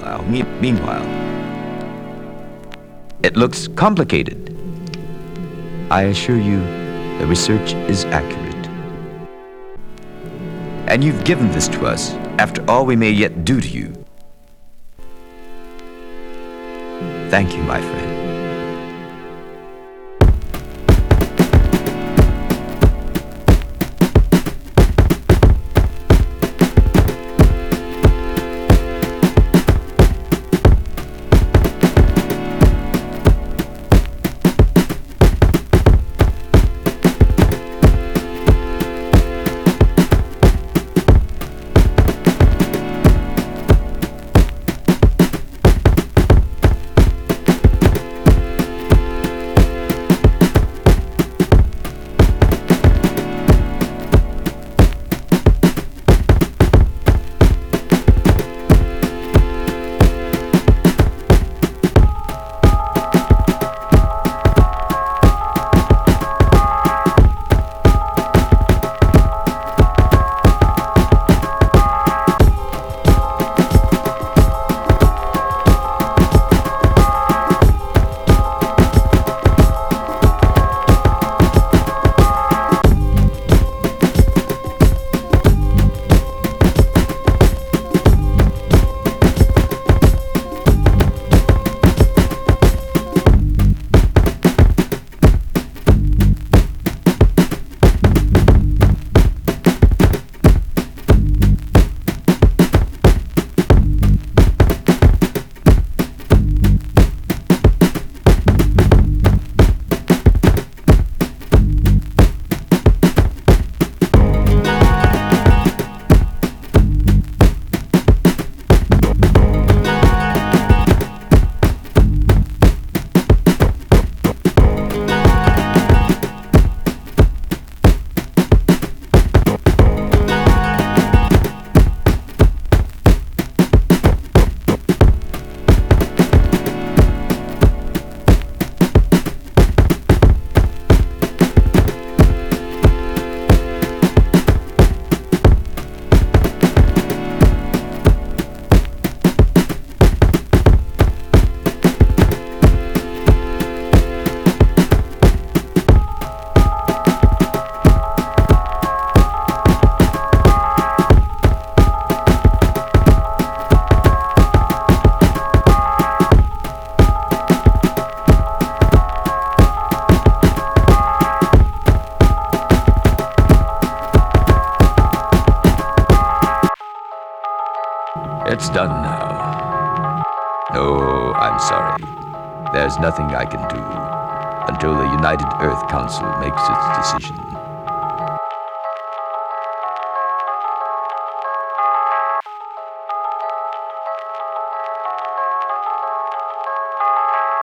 Meanwhile, me- meanwhile, it looks complicated. I assure you, the research is accurate. And you've given this to us after all we may yet do to you. Thank you, my friend. It's done now. No, I'm sorry. There's nothing I can do until the United Earth Council makes its decision.